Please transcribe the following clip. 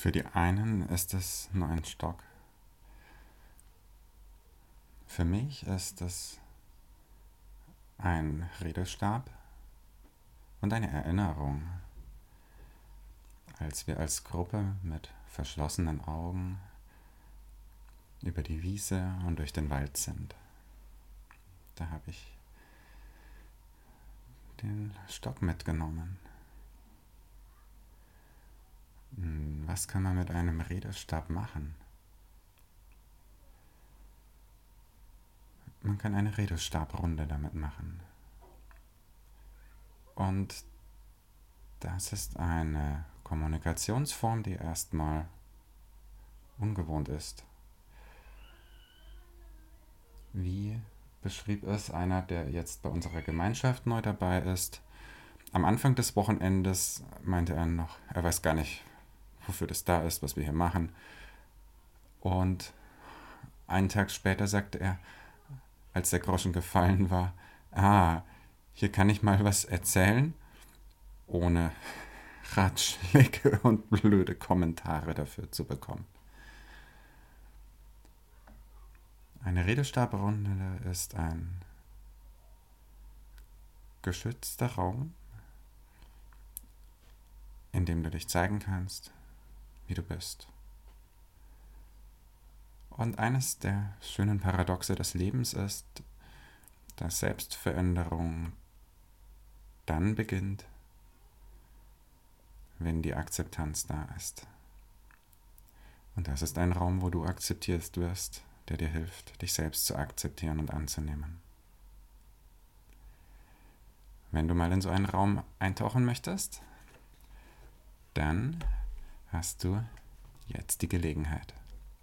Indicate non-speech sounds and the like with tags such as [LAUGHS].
Für die einen ist es nur ein Stock. Für mich ist es ein Redestab und eine Erinnerung, als wir als Gruppe mit verschlossenen Augen über die Wiese und durch den Wald sind. Da habe ich den Stock mitgenommen. Was kann man mit einem Redestab machen? Man kann eine Redestabrunde damit machen. Und das ist eine Kommunikationsform, die erstmal ungewohnt ist. Wie beschrieb es einer, der jetzt bei unserer Gemeinschaft neu dabei ist? Am Anfang des Wochenendes meinte er noch, er weiß gar nicht, wofür das da ist, was wir hier machen. Und einen Tag später sagte er, als der Groschen gefallen war, ah, hier kann ich mal was erzählen, ohne [LAUGHS] Ratschläge und blöde Kommentare dafür zu bekommen. Eine Redestabrunde ist ein geschützter Raum, in dem du dich zeigen kannst, wie du bist. Und eines der schönen Paradoxe des Lebens ist, dass Selbstveränderung dann beginnt, wenn die Akzeptanz da ist. Und das ist ein Raum, wo du akzeptiert wirst, der dir hilft, dich selbst zu akzeptieren und anzunehmen. Wenn du mal in so einen Raum eintauchen möchtest, dann hast du jetzt die Gelegenheit.